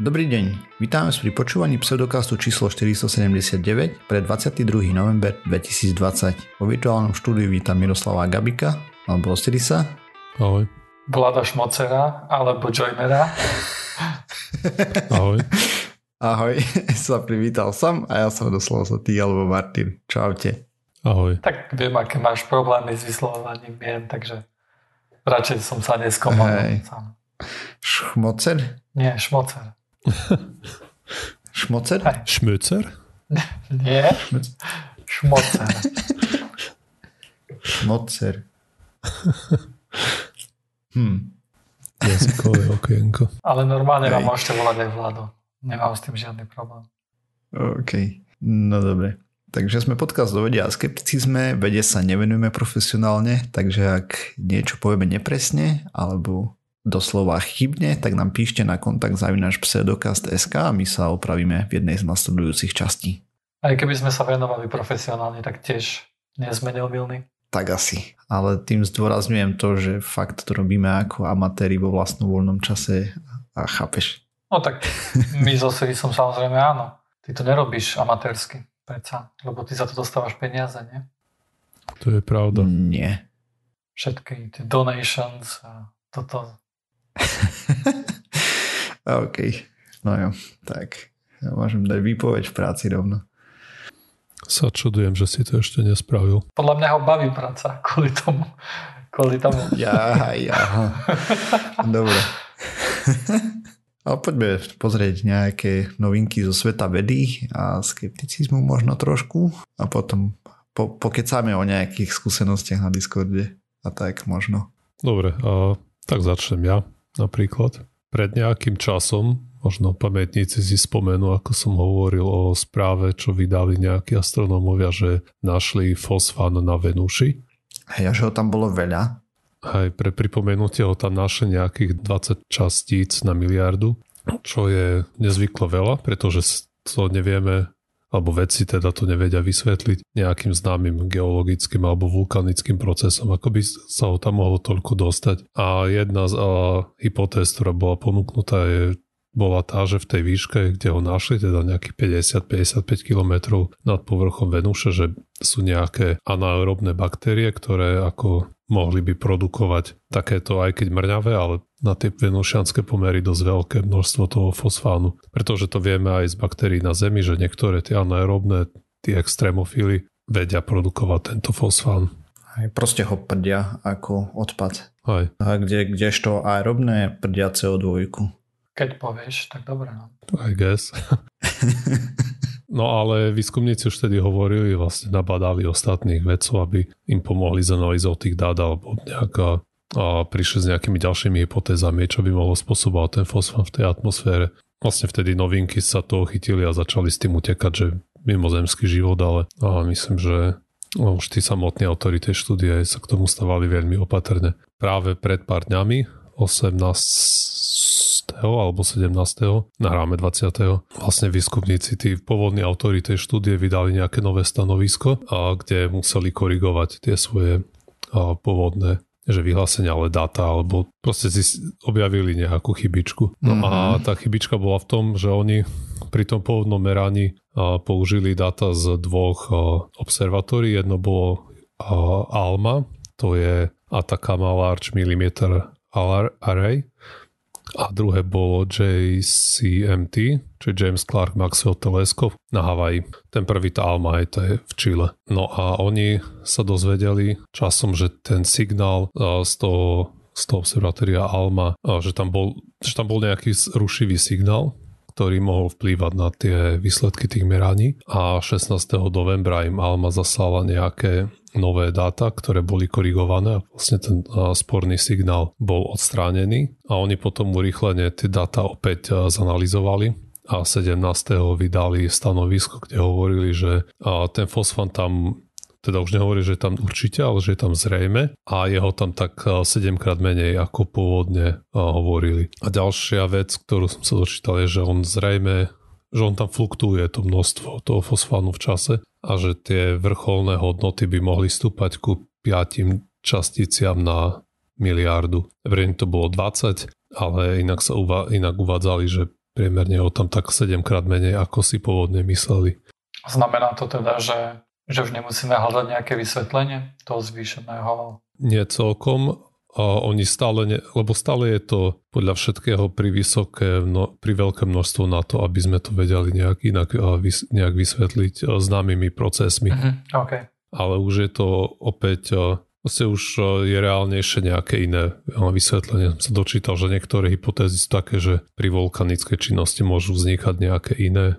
Dobrý deň, vítáme vás pri počúvaní pseudokastu číslo 479 pre 22. november 2020. Po virtuálnom štúdiu vítam Miroslava Gabika, alebo Osirisa. Ahoj. Vlada Šmocera, alebo Joinera. Ahoj. Ahoj, sa privítal som a ja som doslova sa ty alebo Martin. Čaute. Ahoj. Tak viem, aké máš problémy s vyslovovaním mien, takže radšej som sa neskomal sám. Šmocer? Nie, šmocer. Šmocer? Hej. Šmöcer? Nie, šmocer. Šmocer. Hm. Jazykové okienko. Ale normálne Hej. vám môžete volať aj Vlado. Nemám s tým žiadny problém. OK, no dobre. Takže sme podcast do vedia a skepticizme, vede sa nevenujeme profesionálne, takže ak niečo povieme nepresne alebo doslova chybne, tak nám píšte na kontakt zavinač pseudokast.sk a my sa opravíme v jednej z nasledujúcich častí. Aj keby sme sa venovali profesionálne, tak tiež nie sme neumilní. Tak asi. Ale tým zdôrazňujem to, že fakt to robíme ako amatéri vo vlastnom voľnom čase a chápeš. No tak my so Sirisom samozrejme áno. Ty to nerobíš amatérsky, predsa. Lebo ty za to dostávaš peniaze, nie? To je pravda. Nie. Všetky tie donations a toto. OK. No jo, tak. Ja môžem dať výpoveď v práci rovno. Sa čudujem, že si to ešte nespravil. Podľa mňa ho baví práca kvôli tomu. Kvôli tomu. Ja, ja. Dobre. Ale poďme pozrieť nejaké novinky zo sveta vedy a skepticizmu možno trošku a potom po, pokecáme o nejakých skúsenostiach na Discorde a tak možno. Dobre, a tak začnem ja napríklad. Pred nejakým časom, možno pamätníci si spomenú, ako som hovoril o správe, čo vydali nejakí astronómovia, že našli fosfán na Venuši. Hej, že ho tam bolo veľa. Aj pre pripomenutie ho tam našli nejakých 20 častíc na miliardu, čo je nezvyklo veľa, pretože to nevieme, alebo vedci teda to nevedia vysvetliť nejakým známym geologickým alebo vulkanickým procesom, ako by sa ho tam mohlo toľko dostať. A jedna z a, hypotéz, ktorá bola ponúknutá, je bola tá, že v tej výške, kde ho našli, teda nejakých 50-55 km nad povrchom Venuše, že sú nejaké anaerobné baktérie, ktoré ako mohli by produkovať takéto, aj keď mrňavé, ale na tie venušianské pomery dosť veľké množstvo toho fosfánu. Pretože to vieme aj z baktérií na Zemi, že niektoré tie anaerobné, tie extrémofily vedia produkovať tento fosfán. Hej, proste ho prdia ako odpad. Aj. A kde, kdežto aerobné prdia CO2. Keď povieš, tak dobre. No. I guess. No ale výskumníci už vtedy hovorili, vlastne nabadali ostatných vedcov, aby im pomohli s analýzou tých dát alebo nejaká, a prišli s nejakými ďalšími hypotézami, čo by mohlo spôsobovať ten fosfán v tej atmosfére. Vlastne vtedy novinky sa toho chytili a začali s tým utekať, že mimozemský život, ale a myslím, že už tí samotní autori tej štúdie sa k tomu stavali veľmi opatrne. Práve pred pár dňami, 18 alebo 17. nahráme 20. Vlastne výskumníci, tí pôvodní autori tej štúdie vydali nejaké nové stanovisko, a kde museli korigovať tie svoje pôvodné že vyhlásenia, ale dáta, alebo proste si objavili nejakú chybičku. No mm-hmm. a tá chybička bola v tom, že oni pri tom pôvodnom meraní použili dáta z dvoch observatórií. Jedno bolo ALMA, to je Atacama Large Millimeter Array a druhé bolo JCMT, čo je James Clark Maxwell Telescope na Havaji. Ten prvý tá Alma je, to je v Čile. No a oni sa dozvedeli časom, že ten signál z toho, z toho observatória Alma, že tam, bol, že tam bol nejaký rušivý signál, ktorý mohol vplývať na tie výsledky tých meraní a 16. novembra im Alma zaslala nejaké nové dáta, ktoré boli korigované a vlastne ten sporný signál bol odstránený a oni potom urýchlene tie dáta opäť zanalizovali a 17. vydali stanovisko, kde hovorili, že ten fosfán tam teda už nehovorí, že je tam určite, ale že je tam zrejme a jeho tam tak 7 krát menej ako pôvodne hovorili. A ďalšia vec, ktorú som sa dočítal, je, že on zrejme že on tam fluktuje to množstvo toho fosfánu v čase a že tie vrcholné hodnoty by mohli stúpať ku 5 časticiam na miliardu. Vrejme to bolo 20, ale inak sa uva- inak uvádzali, že priemerne ho tam tak 7 krát menej, ako si pôvodne mysleli. Znamená to teda, že, že už nemusíme hľadať nejaké vysvetlenie toho zvýšeného? Nie celkom, a oni stále, ne, lebo stále je to podľa všetkého pri vysoké, no, pri veľké množstvo na to, aby sme to vedeli nejak inak vys, nejak vysvetliť známymi procesmi. Uh-huh. Okay. Ale už je to opäť Vlastne už je reálnejšie nejaké iné vysvetlenie. Som sa dočítal, že niektoré hypotézy sú také, že pri vulkanickej činnosti môžu vznikať nejaké iné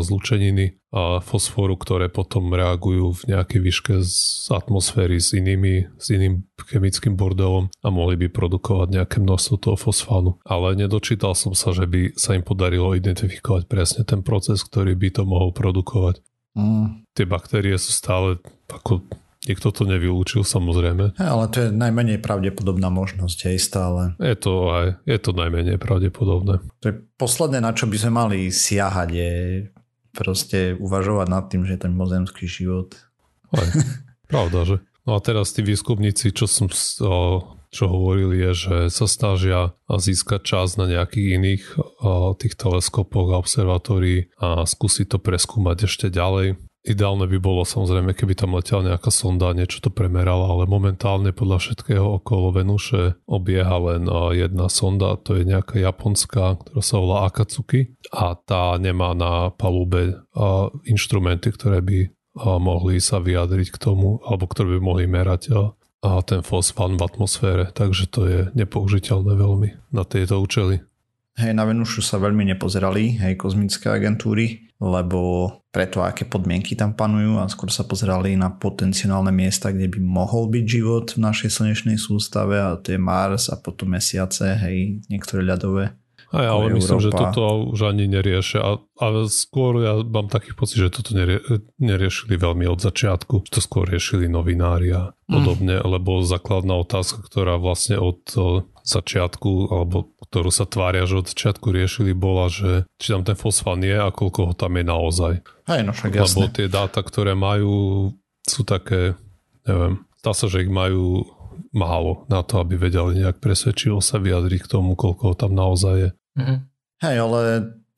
zlučeniny a fosforu, ktoré potom reagujú v nejakej výške z atmosféry s inými, s iným chemickým bordelom a mohli by produkovať nejaké množstvo toho fosfánu. Ale nedočítal som sa, že by sa im podarilo identifikovať presne ten proces, ktorý by to mohol produkovať. Mm. Tie baktérie sú stále ako Niekto to nevylúčil samozrejme. Ale to je najmenej pravdepodobná možnosť aj stále. Je to aj, je to najmenej pravdepodobné. To je posledné, na čo by sme mali siahať, je proste uvažovať nad tým, že je ten mozemský život. Aj, pravda, že? No a teraz tí výskumníci, čo som čo hovorili, je, že sa snažia získať čas na nejakých iných tých teleskopoch a observatórií a skúsiť to preskúmať ešte ďalej Ideálne by bolo samozrejme, keby tam letela nejaká sonda, niečo to premerala, ale momentálne podľa všetkého okolo Venuše obieha len jedna sonda, to je nejaká japonská, ktorá sa volá Akatsuki a tá nemá na palube inštrumenty, ktoré by mohli sa vyjadriť k tomu, alebo ktoré by mohli merať a ten fosfán v atmosfére, takže to je nepoužiteľné veľmi na tieto účely. Hej, na Venušu sa veľmi nepozerali, hej, kozmické agentúry, lebo preto, aké podmienky tam panujú a skôr sa pozerali na potenciálne miesta, kde by mohol byť život v našej slnečnej sústave a to je Mars a potom mesiace, hej, niektoré ľadové. Aj, ale myslím, Európa. že toto už ani neriešia. A, a skôr ja mám taký pocit, že toto nerie, neriešili veľmi od začiatku. To skôr riešili novinári a mm. podobne, mm. lebo základná otázka, ktorá vlastne od začiatku, alebo ktorú sa tvária, že od začiatku riešili, bola, že či tam ten fosfán je a koľko ho tam je naozaj. Hej, no však Lebo jasne. tie dáta, ktoré majú, sú také, neviem, zdá sa, že ich majú málo na to, aby vedeli nejak presvedčivo sa vyjadriť k tomu, koľko ho tam naozaj je. Mm-hmm. Hej, ale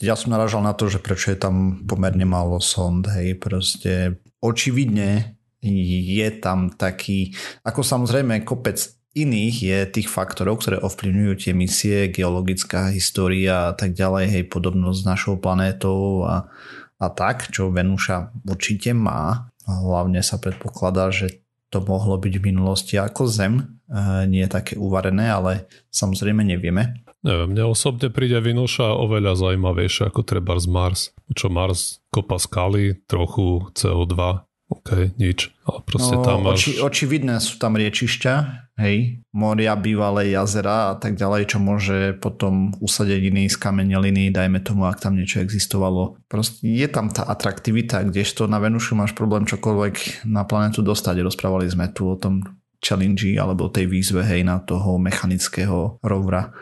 ja som naražal na to, že prečo je tam pomerne málo sond, hej, proste očividne je tam taký, ako samozrejme kopec iných je tých faktorov, ktoré ovplyvňujú tie misie, geologická história a tak ďalej, hej, podobnosť s našou planétou a, a tak, čo Venúša určite má. Hlavne sa predpokladá, že to mohlo byť v minulosti ako Zem, nie je také uvarené, ale samozrejme nevieme. Neviem, mne osobne príde Vinúša oveľa zaujímavejšie ako treba z Mars. Čo Mars kopa skaly, trochu CO2, OK, nič. Ale proste no, tam máš... oči, očividné sú tam riečišťa, hej, moria, bývalé jazera a tak ďalej, čo môže potom usadený z kameneliny, dajme tomu, ak tam niečo existovalo. Proste je tam tá atraktivita, kdežto na Venušu máš problém čokoľvek na planetu dostať. Rozprávali sme tu o tom challenge alebo tej výzve, hej, na toho mechanického rovra,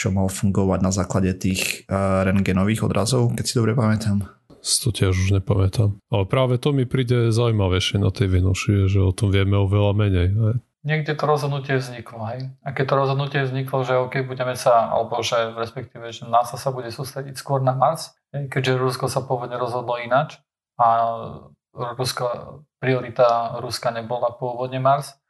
čo mal fungovať na základe tých uh, rengenových odrazov, keď si dobre pamätám to tiež už nepamätám. Ale práve to mi príde zaujímavejšie na tej Venuši, že o tom vieme oveľa menej. Niekde to rozhodnutie vzniklo, hej? A keď to rozhodnutie vzniklo, že OK, budeme sa, alebo že respektíve, že NASA sa bude sústrediť skôr na Mars, hej? keďže Rusko sa pôvodne rozhodlo inač a Rusko, priorita Ruska nebola pôvodne Mars,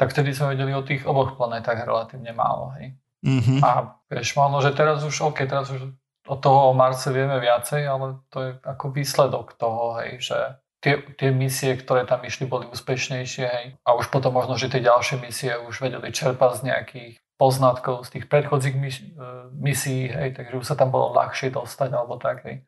tak vtedy sme vedeli o tých oboch planetách relatívne málo, hej? Mm-hmm. A vieš, možno, že teraz už, OK, teraz už o toho o Marse vieme viacej, ale to je ako výsledok toho, hej, že tie, tie misie, ktoré tam išli, boli úspešnejšie, hej. A už potom možno, že tie ďalšie misie už vedeli čerpať z nejakých poznatkov z tých predchodzích mis, e, misií, hej, takže už sa tam bolo ľahšie dostať, alebo tak, hej.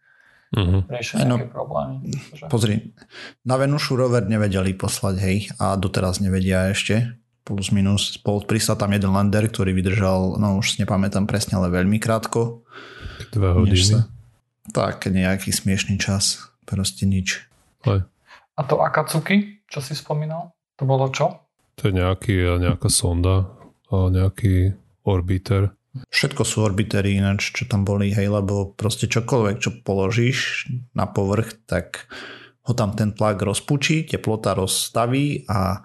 Mm-hmm. No, problémy. Pozri, na Venušu rover nevedeli poslať, hej, a doteraz nevedia ešte, plus minus. Pristať tam jeden lander, ktorý vydržal, no už nepamätám presne, ale veľmi krátko. Dve hodiny. Sa, tak, nejaký smiešný čas. Proste nič. Aj. A to Akatsuki, čo si spomínal? To bolo čo? To je nejaký, nejaká sonda a nejaký orbiter. Všetko sú orbitery ináč, čo tam boli, hej, lebo proste čokoľvek, čo položíš na povrch, tak ho tam ten tlak rozpučí, teplota rozstaví a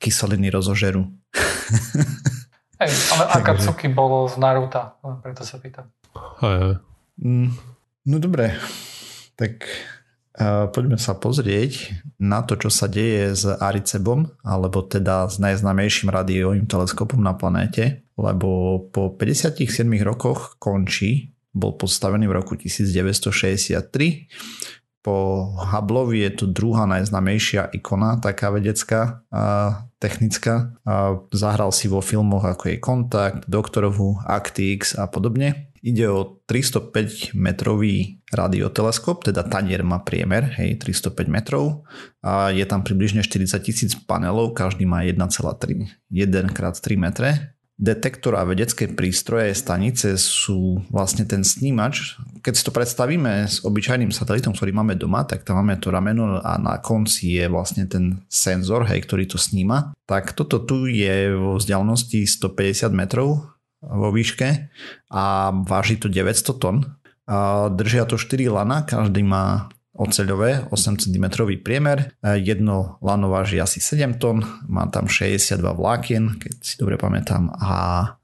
kyseliny rozožerú. Hej, ale Akatsuki bolo z Naruta, preto sa pýtam. Aj. Mm, no dobre, tak uh, poďme sa pozrieť na to, čo sa deje s Aricebom, alebo teda s najznámejším radiovým teleskopom na planéte, lebo po 57 rokoch končí, bol postavený v roku 1963 po Hubbleovi je to druhá najznamejšia ikona, taká vedecká a technická. Zahral si vo filmoch ako je Kontakt, Doktorovu, Actix a podobne. Ide o 305 metrový radioteleskop, teda tanier má priemer, hej, 305 metrov a je tam približne 40 tisíc panelov, každý má 1,3 1x3 metre detektor a vedecké prístroje stanice sú vlastne ten snímač. Keď si to predstavíme s obyčajným satelitom, ktorý máme doma, tak tam máme to rameno a na konci je vlastne ten senzor, hej, ktorý to sníma. Tak toto tu je vo vzdialenosti 150 metrov vo výške a váži to 900 tón. Držia to 4 lana, každý má oceľové, 8 cm priemer, jedno lano váži asi 7 tón, má tam 62 vlákien, keď si dobre pamätám. A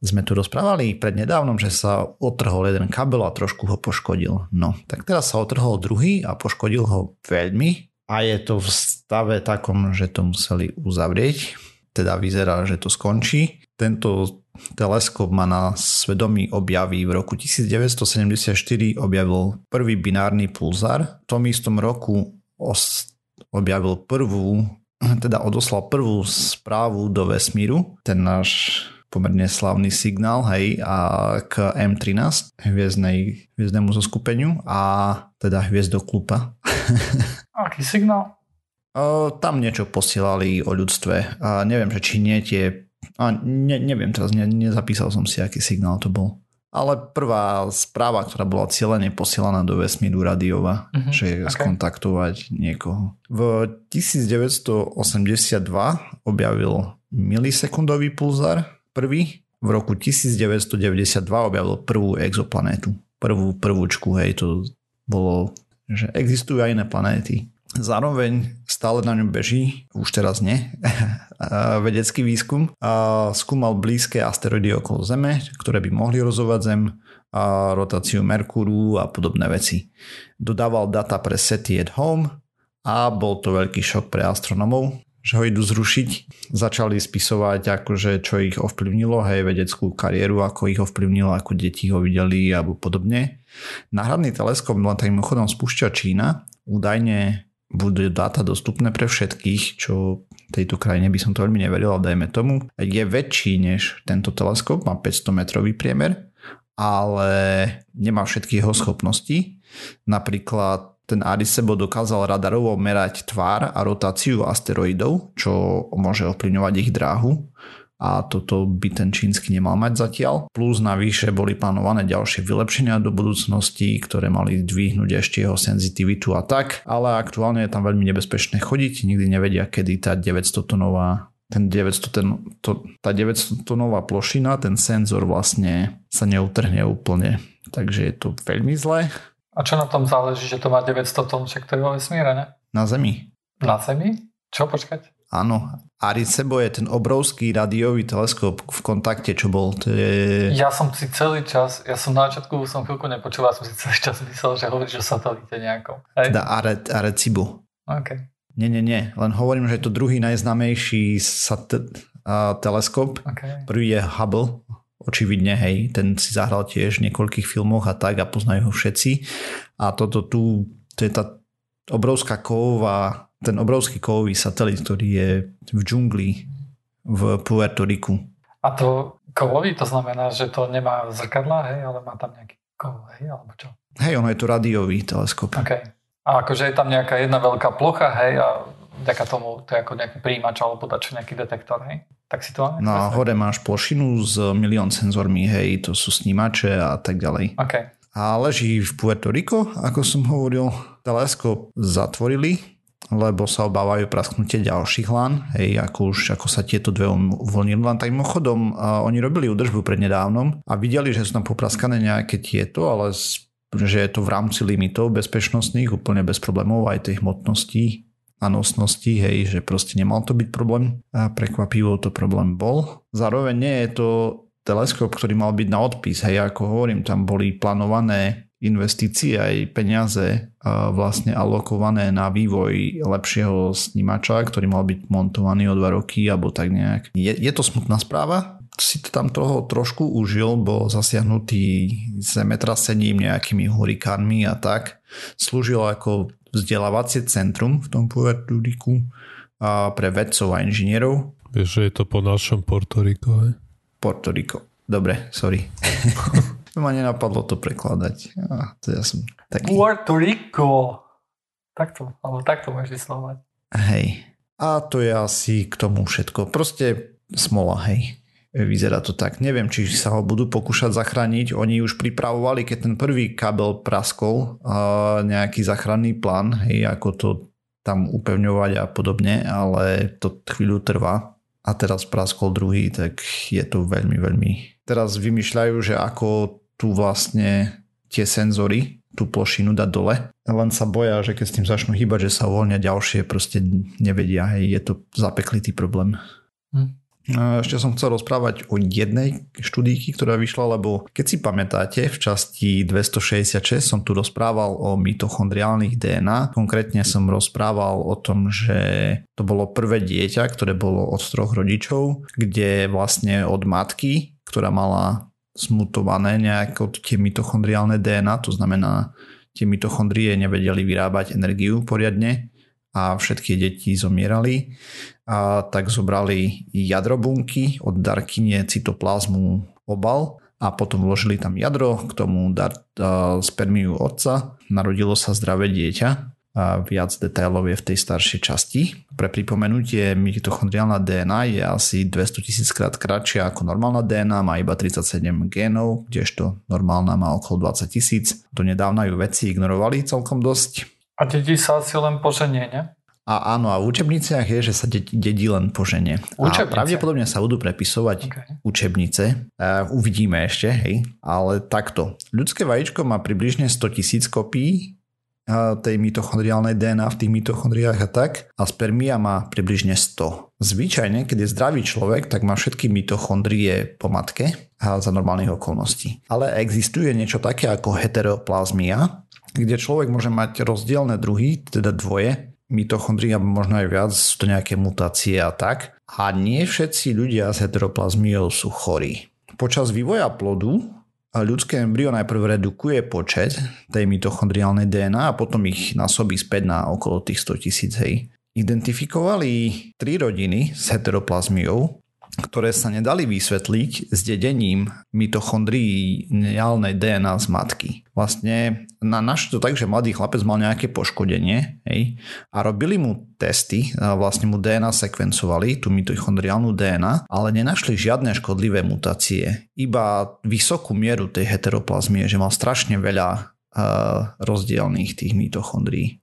sme tu rozprávali prednedávnom, že sa otrhol jeden kabel a trošku ho poškodil. No, tak teraz sa otrhol druhý a poškodil ho veľmi. A je to v stave takom, že to museli uzavrieť, teda vyzerá, že to skončí. Tento teleskop má na svedomí objavy. V roku 1974 objavil prvý binárny pulzar. V tom istom roku objavil prvú, teda odoslal prvú správu do vesmíru. Ten náš pomerne slavný signál, hej, a k M13, hviezdnej, hviezdnemu zoskupeniu a teda hviezdoklupa. Aký signál? Tam niečo posielali o ľudstve. A neviem, že či nie tie a ne, neviem teraz, ne, nezapísal som si, aký signál to bol. Ale prvá správa, ktorá bola cieľene posielaná do vesmíru radiova, uh-huh, že okay. skontaktovať niekoho. V 1982 objavil milisekundový pulzar prvý. V roku 1992 objavil prvú exoplanétu. Prvú prvúčku, hej, to bolo, že existujú aj iné planéty. Zároveň stále na ňom beží, už teraz nie, vedecký výskum. Skúmal blízke asteroidy okolo Zeme, ktoré by mohli rozovať Zem, a rotáciu Merkúru a podobné veci. Dodával data pre SETI at Home a bol to veľký šok pre astronomov, že ho idú zrušiť. Začali spisovať, akože čo ich ovplyvnilo, hej, vedeckú kariéru, ako ich ovplyvnilo, ako deti ho videli alebo podobne. Náhradný teleskop len takým chodom spúšťa Čína. Údajne budú dáta dostupné pre všetkých, čo tejto krajine by som to veľmi neveril, ale dajme tomu, je väčší než tento teleskop, má 500 metrový priemer, ale nemá všetky jeho schopnosti. Napríklad ten Aricebo dokázal radarovo merať tvár a rotáciu asteroidov, čo môže ovplyvňovať ich dráhu a toto by ten čínsky nemal mať zatiaľ. Plus navyše boli plánované ďalšie vylepšenia do budúcnosti, ktoré mali dvihnúť ešte jeho senzitivitu a tak, ale aktuálne je tam veľmi nebezpečné chodiť, nikdy nevedia, kedy tá 900 tonová ten 900, ten, to, tá 900 tonová plošina, ten senzor vlastne sa neutrhne úplne. Takže je to veľmi zlé. A čo na tom záleží, že to má 900 tón, však to je vo vesmíre, ne? Na Zemi. Na Zemi? Čo počkať? Áno, Aricebo je ten obrovský radiový teleskop v kontakte, čo bol. To je... Ja som si celý čas, ja som na začiatku som chvíľku nepočúval, som si celý čas myslel, že hovoríš o satelite nejakom. Hej? Teda Are, Arecibo. OK. Nie, nie, nie. Len hovorím, že je to druhý najznámejší sat- a, teleskop. Okay. Prvý je Hubble, očividne, hej, ten si zahral tiež v niekoľkých filmoch a tak a poznajú ho všetci. A toto tu, to je tá obrovská kovová ten obrovský kovový satelit, ktorý je v džungli v Puerto Riku. A to kovový, to znamená, že to nemá zrkadla, hej, ale má tam nejaký kov, hej, alebo čo? Hej, ono je to radiový teleskop. OK. A akože je tam nejaká jedna veľká plocha, hej, a vďaka tomu to je ako nejaký príjimač alebo dačo nejaký detektor, hej? Tak si to máme? No hore máš plošinu s milión senzormi, hej, to sú snímače a tak ďalej. OK. A leží v Puerto Rico, ako som hovoril. Teleskop zatvorili lebo sa obávajú prasknutie ďalších lan, hej, ako už ako sa tieto dve uvoľnili. Len tak mimochodom, uh, oni robili údržbu prednedávnom a videli, že sú tam popraskané nejaké tieto, ale že je to v rámci limitov bezpečnostných, úplne bez problémov aj tej hmotnosti a nosnosti, hej, že proste nemal to byť problém a prekvapivo to problém bol. Zároveň nie je to teleskop, ktorý mal byť na odpis, hej, ako hovorím, tam boli plánované investícií aj peniaze vlastne alokované na vývoj lepšieho snímača, ktorý mal byť montovaný o dva roky alebo tak nejak. Je, je to smutná správa, si to tam toho trošku užil, bol zasiahnutý zemetrasením, nejakými hurikánmi a tak. Slúžil ako vzdelávacie centrum v tom Puerto Riku pre vedcov a inžinierov. Vieš, že je to po našom Puerto Rico, hej? Puerto Rico. Dobre, sorry. ma nenapadlo to prekladať. Ja, to ja som taký... Puerto Rico. Takto, alebo takto môžeš vyslovať. Hej. A to je asi k tomu všetko. Proste smola, hej. Vyzerá to tak. Neviem, či sa ho budú pokúšať zachrániť. Oni už pripravovali, keď ten prvý kabel praskol, nejaký záchranný plán, hej, ako to tam upevňovať a podobne, ale to chvíľu trvá. A teraz praskol druhý, tak je to veľmi, veľmi... Teraz vymýšľajú, že ako tu vlastne tie senzory, tú plošinu dať dole. Len sa boja, že keď s tým začnú hýbať, že sa uvoľnia ďalšie, proste nevedia. Hej, je to zapeklitý problém. Hm. Ešte som chcel rozprávať o jednej štúdíky, ktorá vyšla, lebo keď si pamätáte, v časti 266 som tu rozprával o mitochondriálnych DNA. Konkrétne som rozprával o tom, že to bolo prvé dieťa, ktoré bolo od troch rodičov, kde vlastne od matky, ktorá mala smutované nejako tie mitochondriálne DNA, to znamená, tie mitochondrie nevedeli vyrábať energiu poriadne a všetky deti zomierali, a tak zobrali jadrobunky od darkynie cytoplazmu obal a potom vložili tam jadro, k tomu dar, spermiu otca, narodilo sa zdravé dieťa a viac detailov je v tej staršej časti. Pre pripomenutie, mitochondriálna DNA je asi 200 tisíc krát kratšia ako normálna DNA, má iba 37 génov, kdežto normálna má okolo 20 tisíc. Do nedávna ju vedci ignorovali celkom dosť. A dedí sa asi len po žene, ne? A áno, a v učebniciach je, že sa dedí len po žene. Učebnice? A pravdepodobne sa budú prepisovať okay. učebnice. Uh, uvidíme ešte, hej. Ale takto. Ľudské vajíčko má približne 100 tisíc kopií tej mitochondriálnej DNA v tých mitochondriách a tak a spermia má približne 100. Zvyčajne, keď je zdravý človek, tak má všetky mitochondrie po matke za normálnych okolností. Ale existuje niečo také ako heteroplazmia, kde človek môže mať rozdielne druhy, teda dvoje, mitochondrie, možno aj viac, sú to nejaké mutácie a tak. A nie všetci ľudia s heteroplazmiou sú chorí. Počas vývoja plodu ľudské embryo najprv redukuje počet tej mitochondriálnej DNA a potom ich násobí späť na okolo tých 100 tisíc. Identifikovali tri rodiny s heteroplazmiou, ktoré sa nedali vysvetliť s dedením mitochondriálnej DNA z matky. Vlastne na našli to tak, že mladý chlapec mal nejaké poškodenie hej, a robili mu testy, vlastne mu DNA sekvencovali, tú mitochondriálnu DNA, ale nenašli žiadne škodlivé mutácie. Iba vysokú mieru tej heteroplazmie, že mal strašne veľa uh, rozdielných tých mitochondrií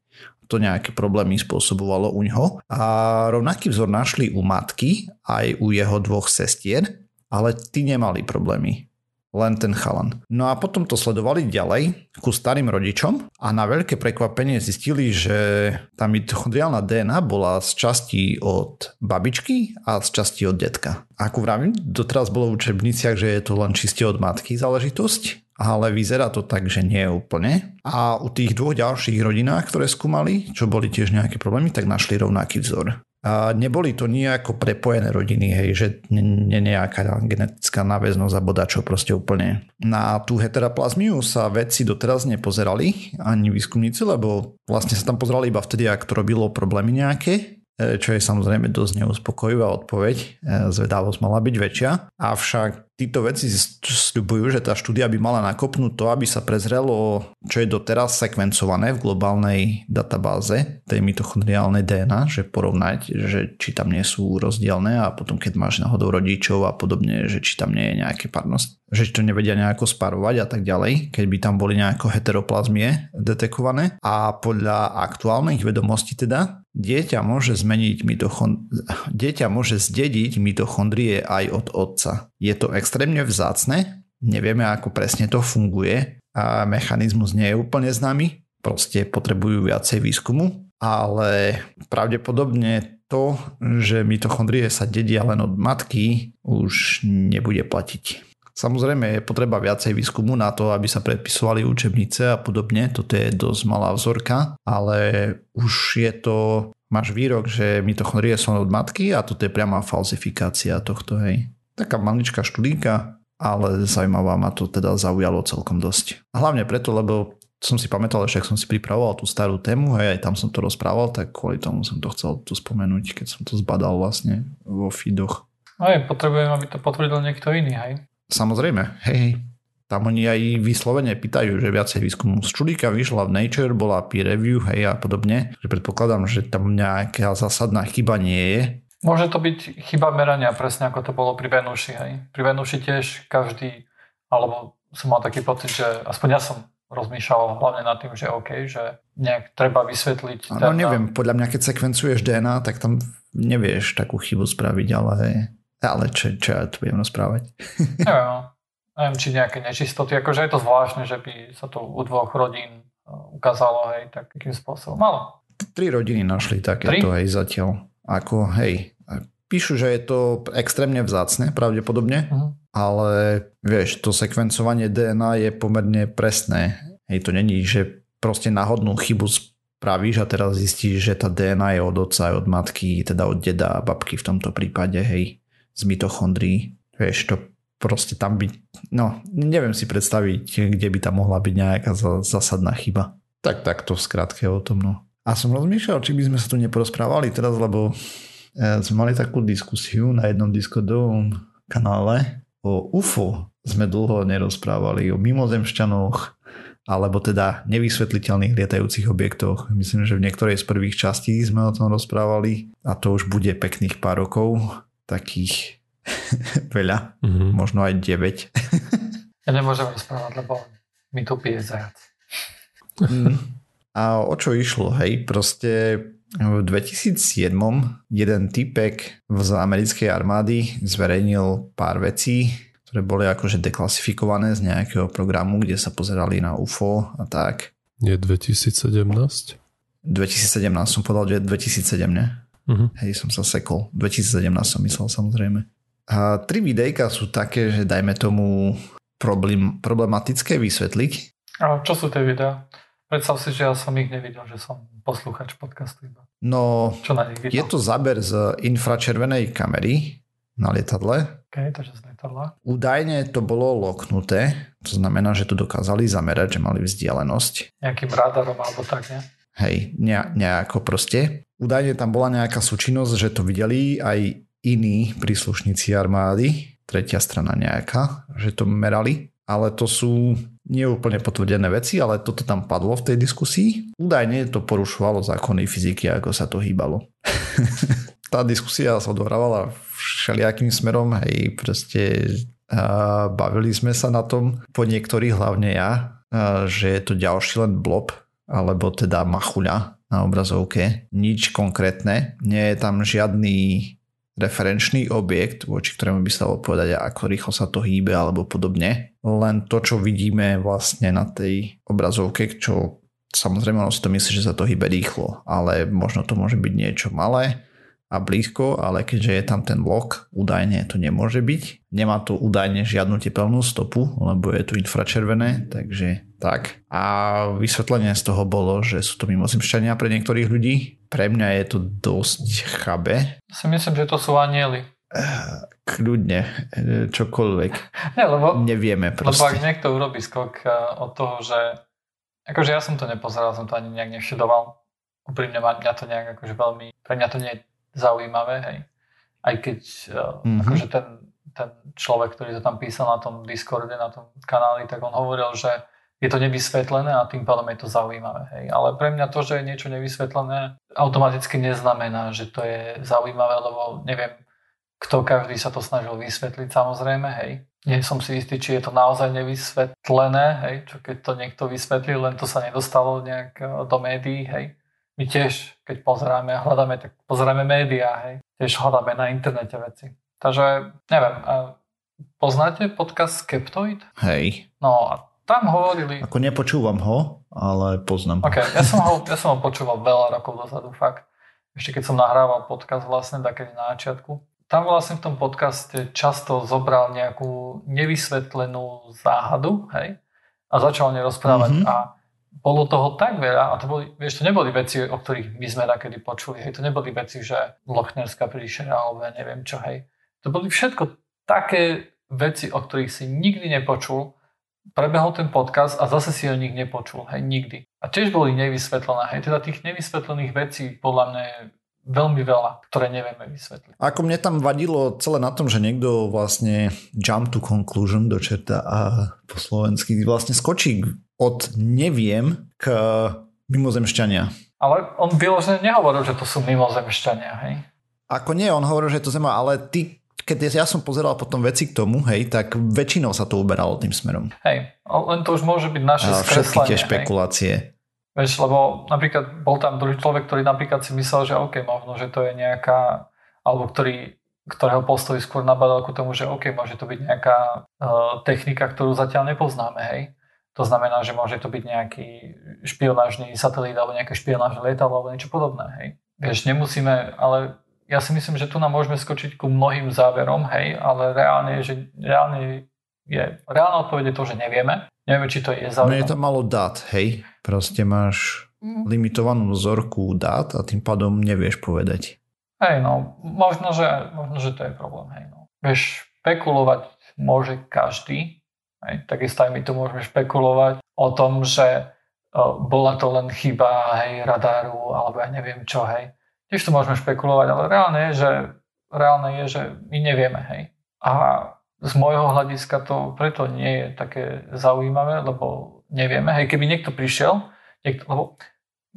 to nejaké problémy spôsobovalo u ňoho. A rovnaký vzor našli u matky aj u jeho dvoch sestier, ale tí nemali problémy. Len ten chalan. No a potom to sledovali ďalej ku starým rodičom a na veľké prekvapenie zistili, že tá mitochondriálna DNA bola z časti od babičky a z časti od detka. Ako vravím, doteraz bolo v učebniciach, že je to len čiste od matky záležitosť, ale vyzerá to tak, že nie úplne. A u tých dvoch ďalších rodinách, ktoré skúmali, čo boli tiež nejaké problémy, tak našli rovnaký vzor. A neboli to nejako prepojené rodiny, hej, že nie nejaká genetická náväznosť a bodačo proste úplne. Na tú heteroplazmiu sa vedci doteraz nepozerali, ani výskumníci, lebo vlastne sa tam pozerali iba vtedy, ak to robilo problémy nejaké, E, čo je samozrejme dosť neuspokojivá odpoveď. E, zvedavosť mala byť väčšia. Avšak títo veci sľubujú, že tá štúdia by mala nakopnúť to, aby sa prezrelo, čo je doteraz sekvencované v globálnej databáze tej mitochondriálnej DNA, že porovnať, že či tam nie sú rozdielne a potom keď máš náhodou rodičov a podobne, že či tam nie je nejaké parnosť že to nevedia nejako sparovať a tak ďalej, keď by tam boli nejako heteroplazmie detekované. A podľa aktuálnych vedomostí teda dieťa môže zmeniť mitochond... dieťa môže zdediť mitochondrie aj od otca. Je to extrémne vzácne, nevieme ako presne to funguje a mechanizmus nie je úplne známy, proste potrebujú viacej výskumu, ale pravdepodobne to, že mitochondrie sa dedia len od matky, už nebude platiť Samozrejme je potreba viacej výskumu na to, aby sa predpisovali učebnice a podobne. Toto je dosť malá vzorka, ale už je to máš výrok, že mitochondrie sú od matky a toto je priama falsifikácia tohto, hej. Taká maličká študíka, ale zaujímavá ma to teda zaujalo celkom dosť. Hlavne preto, lebo som si pamätal, že ak som si pripravoval tú starú tému, hej, aj tam som to rozprával, tak kvôli tomu som to chcel tu spomenúť, keď som to zbadal vlastne vo feedoch. Aj, potrebujem, aby to potvrdil niekto iný, hej? Samozrejme, hej, hej. Tam oni aj vyslovene pýtajú, že viacej výskumu. Z čudíka vyšla v Nature, bola peer review, hej, a podobne. Že predpokladám, že tam nejaká zásadná chyba nie je. Môže to byť chyba merania, presne ako to bolo pri Venuši, hej. Pri Venuši tiež každý, alebo som mal taký pocit, že aspoň ja som rozmýšľal hlavne nad tým, že OK, že nejak treba vysvetliť. No neviem, podľa mňa keď sekvencuješ DNA, tak tam nevieš takú chybu spraviť, ale ale čo, čo ja tu budem rozprávať? Neviem, no. neviem, či nejaké nečistoty, akože je to zvláštne, že by sa to u dvoch rodín e, ukázalo, hej, takým spôsobom. Malo. Tri rodiny našli takéto, hej, zatiaľ. Ako, hej, píšu, že je to extrémne vzácne, pravdepodobne, uh-huh. ale vieš, to sekvencovanie DNA je pomerne presné. Hej, to není, že proste náhodnú chybu spravíš a teraz zistíš, že tá DNA je od otca, od matky, teda od deda a babky v tomto prípade, hej z mitochondrií. Vieš, to proste tam by, no neviem si predstaviť, kde by tam mohla byť nejaká zásadná chyba. Tak takto v skratke o tom, no. A som rozmýšľal, či by sme sa tu neporozprávali teraz, lebo e, sme mali takú diskusiu na jednom Discordovom kanále o UFO. Sme dlho nerozprávali o mimozemšťanoch, alebo teda nevysvetliteľných lietajúcich objektoch. Myslím, že v niektorej z prvých častí sme o tom rozprávali a to už bude pekných pár rokov takých veľa, mm-hmm. možno aj 9. ja nemôžem rozprávať, lebo mi tu pije zajac. Mm. A o čo išlo, hej? Proste v 2007 jeden typek z americkej armády zverejnil pár vecí, ktoré boli akože deklasifikované z nejakého programu, kde sa pozerali na UFO a tak. Nie 2017? 2017 som povedal, že 2007, ne? Uh-huh. Hej, som sa sekol. 2017 som myslel samozrejme. A tri videjka sú také, že dajme tomu problém, problematické vysvetliť. A čo sú tie videá? Predstav si, že ja som ich nevidel, že som poslúchač podcastu iba. No, čo na nich videl? je to záber z infračervenej kamery na lietadle. Okay, takže z lietadla. Údajne to bolo loknuté, to znamená, že to dokázali zamerať, že mali vzdialenosť. Nejakým radarom alebo tak, nie? Hej, ne, nejako proste. Údajne tam bola nejaká súčinnosť, že to videli aj iní príslušníci armády, tretia strana nejaká, že to merali, ale to sú neúplne potvrdené veci, ale toto tam padlo v tej diskusii. Údajne to porušovalo zákony fyziky, ako sa to hýbalo. Tá diskusia sa odohrávala všelijakým smerom, hej, proste a bavili sme sa na tom, po niektorých hlavne ja, že je to ďalší len blob, alebo teda machuľa na obrazovke. Nič konkrétne. Nie je tam žiadny referenčný objekt, voči ktorému by sa dalo povedať, ako rýchlo sa to hýbe alebo podobne. Len to, čo vidíme vlastne na tej obrazovke, čo samozrejme ono si to myslí, že sa to hýbe rýchlo, ale možno to môže byť niečo malé a blízko, ale keďže je tam ten blok, údajne to nemôže byť. Nemá to údajne žiadnu tepelnú stopu, lebo je tu infračervené, takže tak. A vysvetlenie z toho bolo, že sú to mimozemšťania pre niektorých ľudí. Pre mňa je to dosť chabe. Si myslím, že to sú anieli. Kľudne, čokoľvek. Nie, lebo, Nevieme proste. Lebo ak niekto urobí skok eh, od toho, že akože ja som to nepozeral, som to ani nejak nevšedoval. Úprimne mňa to nejak akože veľmi, pre mňa to nie je zaujímavé, hej. Aj keď mm-hmm. akože ten, ten človek, ktorý to tam písal na tom Discorde, na tom kanáli, tak on hovoril, že je to nevysvetlené a tým pádom je to zaujímavé. Hej. Ale pre mňa to, že je niečo nevysvetlené, automaticky neznamená, že to je zaujímavé, lebo neviem, kto každý sa to snažil vysvetliť samozrejme, hej. Nie som si istý, či je to naozaj nevysvetlené, hej, čo keď to niekto vysvetlil, len to sa nedostalo nejak do médií, hej my tiež, keď pozeráme a hľadáme, tak pozeráme médiá, hej. Tiež hľadáme na internete veci. Takže, neviem, poznáte podcast Skeptoid? Hej. No a tam hovorili... Ako nepočúvam ho, ale poznám. Ok, ja som ho, ja som ho počúval veľa rokov dozadu, fakt. Ešte keď som nahrával podcast vlastne, takedy na začiatku. tam vlastne v tom podcaste často zobral nejakú nevysvetlenú záhadu, hej, a začal nerozprávať mm-hmm. a bolo toho tak veľa a to boli, vieš, to neboli veci, o ktorých my sme takedy počuli, hej, to neboli veci, že Lochnerská príšera alebo ja neviem čo, hej. To boli všetko také veci, o ktorých si nikdy nepočul, prebehol ten podcast a zase si o nich nepočul, hej, nikdy. A tiež boli nevysvetlené, hej, teda tých nevysvetlených vecí podľa mňa veľmi veľa, ktoré nevieme vysvetliť. Ako mne tam vadilo celé na tom, že niekto vlastne jump to conclusion do čerta a po slovensky vlastne skočí od neviem k mimozemšťania. Ale on vyložené nehovoril, že to sú mimozemšťania, hej? Ako nie, on hovoril, že to zema, ale ty, keď ja som pozeral potom veci k tomu, hej, tak väčšinou sa to uberalo tým smerom. Hej, len to už môže byť naše a Všetky tie špekulácie. Hej? Vieš, lebo napríklad bol tam druhý človek, ktorý napríklad si myslel, že OK, možno, že to je nejaká, alebo ktorý, ktorého postoji skôr nabadal ku tomu, že OK, môže to byť nejaká uh, technika, ktorú zatiaľ nepoznáme, hej. To znamená, že môže to byť nejaký špionážny satelít alebo nejaké špionážne lietadlo alebo niečo podobné, hej. Vieš, nemusíme, ale ja si myslím, že tu nám môžeme skočiť ku mnohým záverom, hej, ale reálne je, že reálne je, reálna odpoveď je to, že nevieme. Nevieme, či to je zaujímavé. No je to malo dát, hej? Proste máš mm. limitovanú vzorku dát a tým pádom nevieš povedať. Hej, no, možno, že, možno, že to je problém, hej, no. Vieš, špekulovať môže každý, hej, takisto aj my tu môžeme špekulovať o tom, že o, bola to len chyba, hej, radáru, alebo ja neviem čo, hej. Tiež to môžeme špekulovať, ale reálne je, že, reálne je, že my nevieme, hej. A z môjho hľadiska to preto nie je také zaujímavé, lebo nevieme. Hej, keby niekto prišiel, niekto, lebo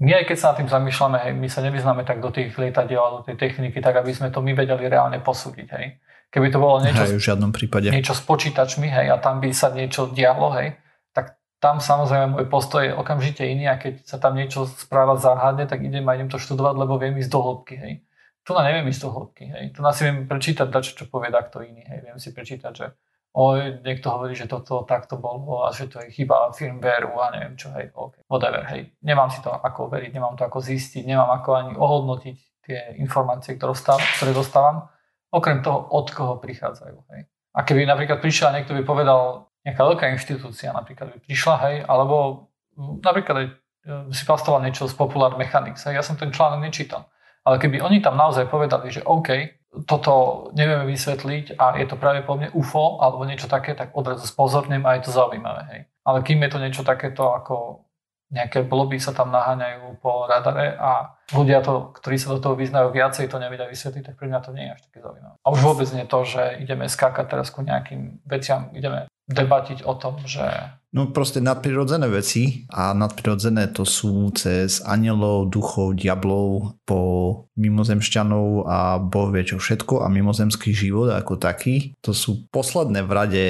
my aj keď sa nad tým zamýšľame, hej, my sa nevyznáme tak do tých lietadiel a do tej techniky, tak aby sme to my vedeli reálne posúdiť. Hej. Keby to bolo niečo, hej, v žiadnom prípade. niečo s počítačmi hej, a tam by sa niečo dialo, hej, tak tam samozrejme môj postoj je okamžite iný a keď sa tam niečo správa záhadne, tak idem a idem to študovať, lebo viem ísť do hĺbky. Hej tu na neviem ísť do hĺbky, hej. Tu na si viem prečítať dačo, čo povie takto iný, hej. Viem si prečítať, že oj, niekto hovorí, že toto takto bolo a že to je chyba firmwareu a neviem čo, hej, OK, whatever, hej. Nemám si to ako veriť, nemám to ako zistiť, nemám ako ani ohodnotiť tie informácie, ktoré dostávam, okrem toho, od koho prichádzajú, hej. A keby napríklad prišiel niekto by povedal, nejaká veľká inštitúcia napríklad by prišla, hej, alebo napríklad aj e, si pastoval niečo z Popular Mechanics, hej, ja som ten článok nečítal ale keby oni tam naozaj povedali, že OK, toto nevieme vysvetliť a je to pravdepodobne UFO alebo niečo také, tak odrazu spozorním a je to zaujímavé. Hej. Ale kým je to niečo takéto ako nejaké bloby sa tam naháňajú po radare a ľudia, to, ktorí sa do toho vyznajú viacej, to nevedia vysvetliť, tak pre mňa to nie je až také zaujímavé. A už vôbec nie to, že ideme skákať teraz ku nejakým veciam, ideme debatiť o tom, že... No proste nadprirodzené veci a nadprirodzené to sú cez anielov, duchov, diablov po mimozemšťanov a boh vie čo všetko a mimozemský život ako taký. To sú posledné v rade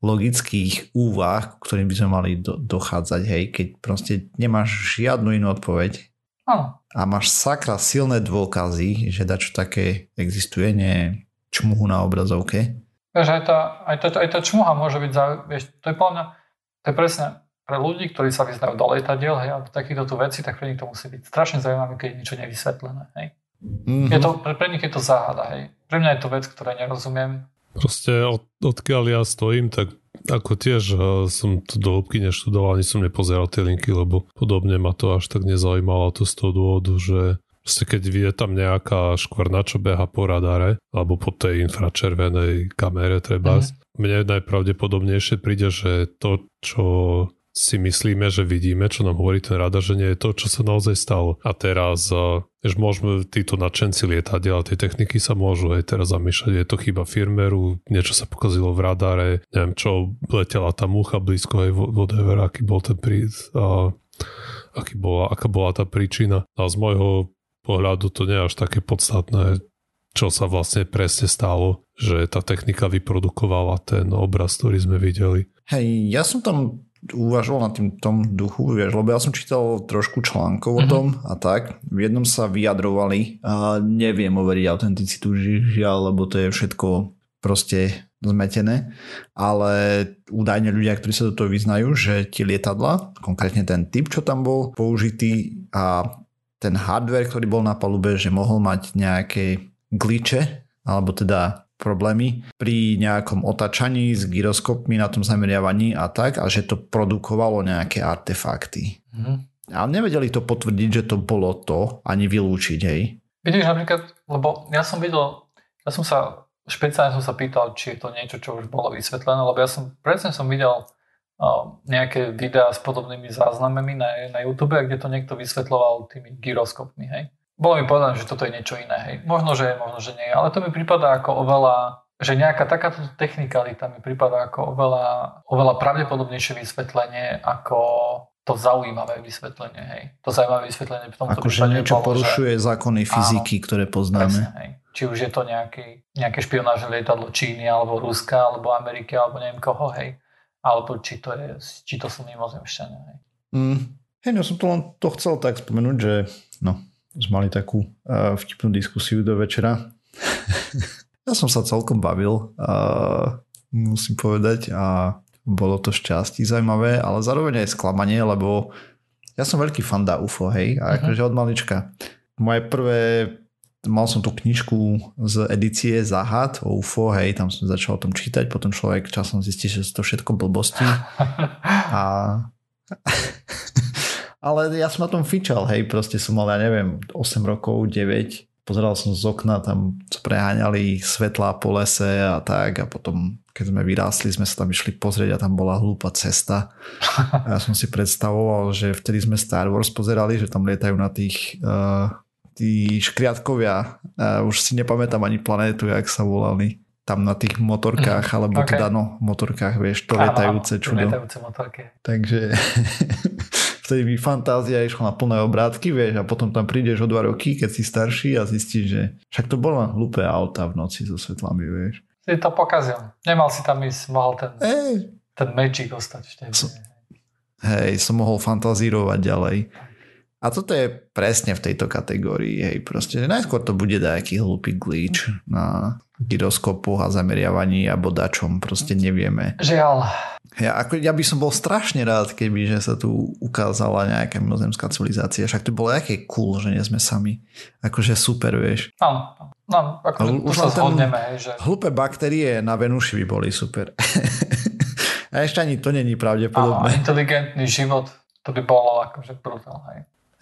logických úvah, ktorým by sme mali do, dochádzať, hej, keď proste nemáš žiadnu inú odpoveď. Áno. A máš sakra silné dôkazy, že dačo také existuje, nie čmuhu na obrazovke Vieš, aj tá, aj tá, aj tá čmuha môže byť, vieš, to je plne, to je presne pre ľudí, ktorí sa vyznajú do lietadiel, hej, a takýchto tu veci, tak pre nich to musí byť strašne zaujímavé, keď je niečo nevysvetlené, hej. Mm-hmm. Je to, pre, pre nich je to záhada, hej. Pre mňa je to vec, ktoré nerozumiem. Proste od, odkiaľ ja stojím, tak ako tiež som to do hĺbky neštudoval, ani som nepozeral tie linky, lebo podobne ma to až tak nezaujímalo to z toho dôvodu, že Proste keď je tam nejaká škvrna, čo beha po radare, alebo po tej infračervenej kamere treba, mm. mne najpravdepodobnejšie príde, že to, čo si myslíme, že vidíme, čo nám hovorí ten radar, že nie je to, čo sa naozaj stalo. A teraz, že môžeme títo nadšenci lietať, ale tie techniky sa môžu aj teraz zamýšľať, je to chyba firmeru, niečo sa pokazilo v radare, neviem čo, letela tá mucha blízko, aj whatever, aký bol ten príd, a aký bola, aká bola tá príčina. A z môjho pohľadu to nie je až také podstatné, čo sa vlastne presne stalo, že tá technika vyprodukovala ten obraz, ktorý sme videli. Hej, ja som tam uvažoval na tým tom duchu, vieš, lebo ja som čítal trošku článkov o mhm. tom a tak. V jednom sa vyjadrovali a neviem overiť autenticitu žiaľ, lebo to je všetko proste zmetené, ale údajne ľudia, ktorí sa do toho vyznajú, že tie lietadla, konkrétne ten typ, čo tam bol použitý a ten hardware, ktorý bol na palube, že mohol mať nejaké glitche alebo teda problémy pri nejakom otačaní s gyroskopmi na tom zameriavaní a tak a že to produkovalo nejaké artefakty. Mm. Ale nevedeli to potvrdiť, že to bolo to, ani vylúčiť, hej. Vidíš napríklad, lebo ja som videl, ja som sa, špeciálne som sa pýtal, či je to niečo, čo už bolo vysvetlené, lebo ja som, presne som videl uh, nejaké videá s podobnými záznamami na, na YouTube, kde to niekto vysvetloval tými gyroskopmi, hej. Bolo mi povedané, že toto je niečo iné, hej. Možno, že je, možno, že nie, ale to mi prípada ako oveľa, že nejaká takáto technikalita mi prípada ako oveľa, oveľa pravdepodobnejšie vysvetlenie ako to zaujímavé vysvetlenie, hej. To zaujímavé vysvetlenie v tomto Ako, že niečo bolo, porušuje že... zákony fyziky, áno, ktoré poznáme. Presne, hej. Či už je to nejaký, nejaké špionážne lietadlo Číny, alebo Ruska, alebo Ameriky, alebo neviem koho, hej. Alebo či to, je, či to sú mimozemšťania, hej. Mm. Hej, no som to len to chcel tak spomenúť, že no, sme mali takú uh, vtipnú diskusiu do večera. ja som sa celkom bavil, uh, musím povedať, a bolo to šťastí zaujímavé, ale zároveň aj sklamanie, lebo ja som veľký fanda UFO, hej, a uh-huh. akože od malička. Moje prvé, mal som tú knižku z edície Zahad o UFO, hej, tam som začal o tom čítať, potom človek časom zistí, že to všetko blbosti. A ale ja som na tom fičal, hej, proste som mal, ja neviem, 8 rokov, 9, pozeral som z okna, tam preháňali svetlá po lese a tak a potom keď sme vyrástli, sme sa tam išli pozrieť a tam bola hlúpa cesta. A ja som si predstavoval, že vtedy sme Star Wars pozerali, že tam lietajú na tých uh, tí škriatkovia. Uh, už si nepamätám ani planétu, jak sa volali tam na tých motorkách, mm, alebo okay. teda no, motorkách, vieš, to lietajúce čudo. Lietajúce motorky. Takže vtedy mi fantázia išla na plné obrátky, vieš, a potom tam prídeš o dva roky, keď si starší a zistíš, že však to len hlúpe auta v noci so svetlami, vieš. Si to pokazil. Nemal si tam ísť, mohol ten, hey. ten magic ostať vtedy. So, hej, som mohol fantazírovať ďalej. A toto je presne v tejto kategórii, hej, proste, že najskôr to bude nejaký hlupý glitch na gyroskopu a zameriavaní a bodačom, proste nevieme. Žiaľ. Ja, ako, ja by som bol strašne rád, keby že sa tu ukázala nejaká mimozemská civilizácia. Však to bolo aké cool, že nie sme sami. Akože super, vieš. Áno, no, ako už sa zhodneme. Že... Hlúpe baktérie na Venuši by boli super. a ešte ani to není pravdepodobné. Áno, inteligentný život, to by bolo akože brutál,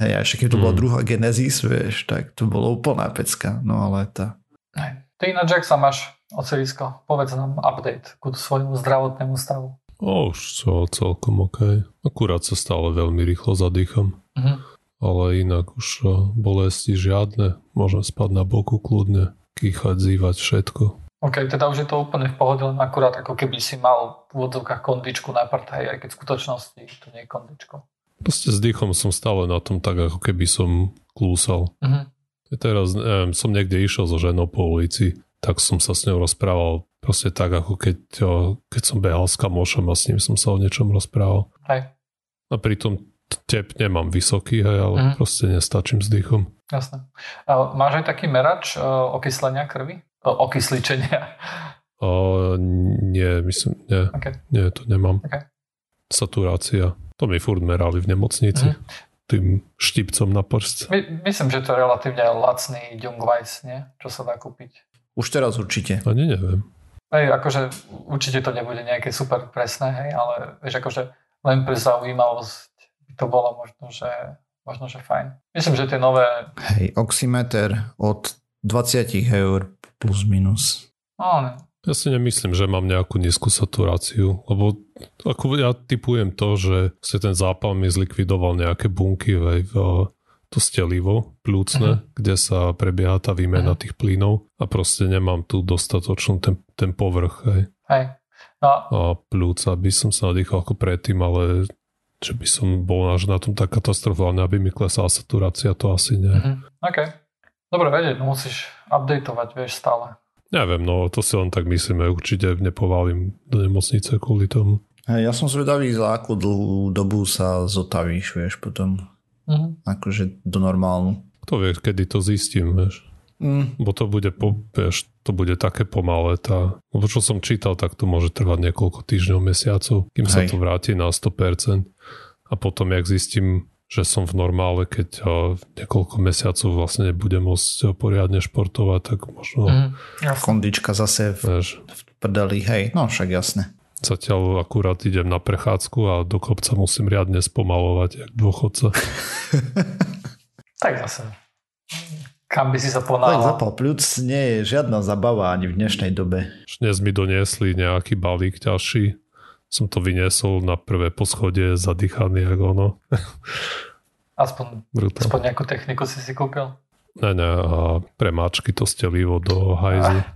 hej. A ešte keď to bola mm. druhá Genesis, vieš, tak to bolo úplná pecka. No ale tá... Hej. Ty ináč, ak sa máš, ocelisko, povedz nám update ku svojmu zdravotnému stavu. O, už co, celkom OK. Akurát sa stále veľmi rýchlo zadýcham. Uh-huh. Ale inak už bolesti žiadne. Môžem spať na boku kľudne, kýchať, zývať, všetko. OK, teda už je to úplne v pohode, len akurát ako keby si mal v odzovkách kondičku na partaj, aj keď v skutočnosti to nie je kondičko. Proste s dýchom som stále na tom tak, ako keby som klúsal. Uh-huh. Teraz neviem, som niekde išiel so ženou po ulici, tak som sa s ňou rozprával proste tak, ako keď, keď som behal s kamošom a s ním som sa o niečom rozprával. Hej. A pritom tep nemám vysoký, hej, ale mm. proste nestačím s dýchom. Jasné. A máš aj taký merač uh, okyslenia krvi? O, okysličenia? Uh, nie, myslím, nie. Okay. Nie, to nemám. Okay. Saturácia. To mi furt merali v nemocnici. Mm. Tým štipcom na prst. My, myslím, že to je relatívne lacný Jungweiss, nie? Čo sa dá kúpiť. Už teraz určite. Ani neviem. Hej, akože určite to nebude nejaké super presné, hej, ale vieš, akože len pre zaujímavosť by to bolo možno, že, možno, že fajn. Myslím, že tie nové... Hej, oximeter od 20 eur plus minus. No. Ja si nemyslím, že mám nejakú nízku saturáciu, lebo ako ja typujem to, že ten zápal mi zlikvidoval nejaké bunky v, v to stelivo plúcne, uh-huh. kde sa prebieha tá výmena uh-huh. tých plynov a proste nemám tu dostatočnú ten, ten povrch. Hej. Hej. No. A plúca by som sa nadýchal ako predtým, ale že by som bol až na tom tak katastrofálne, aby mi klesala saturácia, to asi nie. Uh-huh. OK. Dobre vedieť, musíš updateovať, vieš, stále. Neviem, no to si len tak myslíme, určite nepovalím do nemocnice kvôli tomu. Hey, ja som zvedavý, za akú dlhú dobu sa zotavíš, vieš, potom. Uh-huh. Akože do normálnu. Kto vie, kedy to zistím, vieš. Mm. Bo to bude, po, vieš, to bude také pomalé. Tá, lebo čo som čítal, tak to môže trvať niekoľko týždňov, mesiacov, kým Hej. sa to vráti na 100%. A potom, jak zistím, že som v normále, keď niekoľko mesiacov vlastne nebudem môcť poriadne športovať, tak možno... Mm, Kondička zase v, v prdeli, hej, no však jasne. Zatiaľ akurát idem na prechádzku a do kopca musím riadne spomalovať, jak dôchodca. tak zase. Kam by si sa ponával? Tak zapal pľúc nie je žiadna zabava ani v dnešnej dobe. Dnes mi doniesli nejaký balík ďalší som to vyniesol na prvé poschodie zadýchaný ako ono. Aspoň, aspoň nejakú techniku si si kúpil? Ne, ne, a pre mačky to stelivo do hajzu.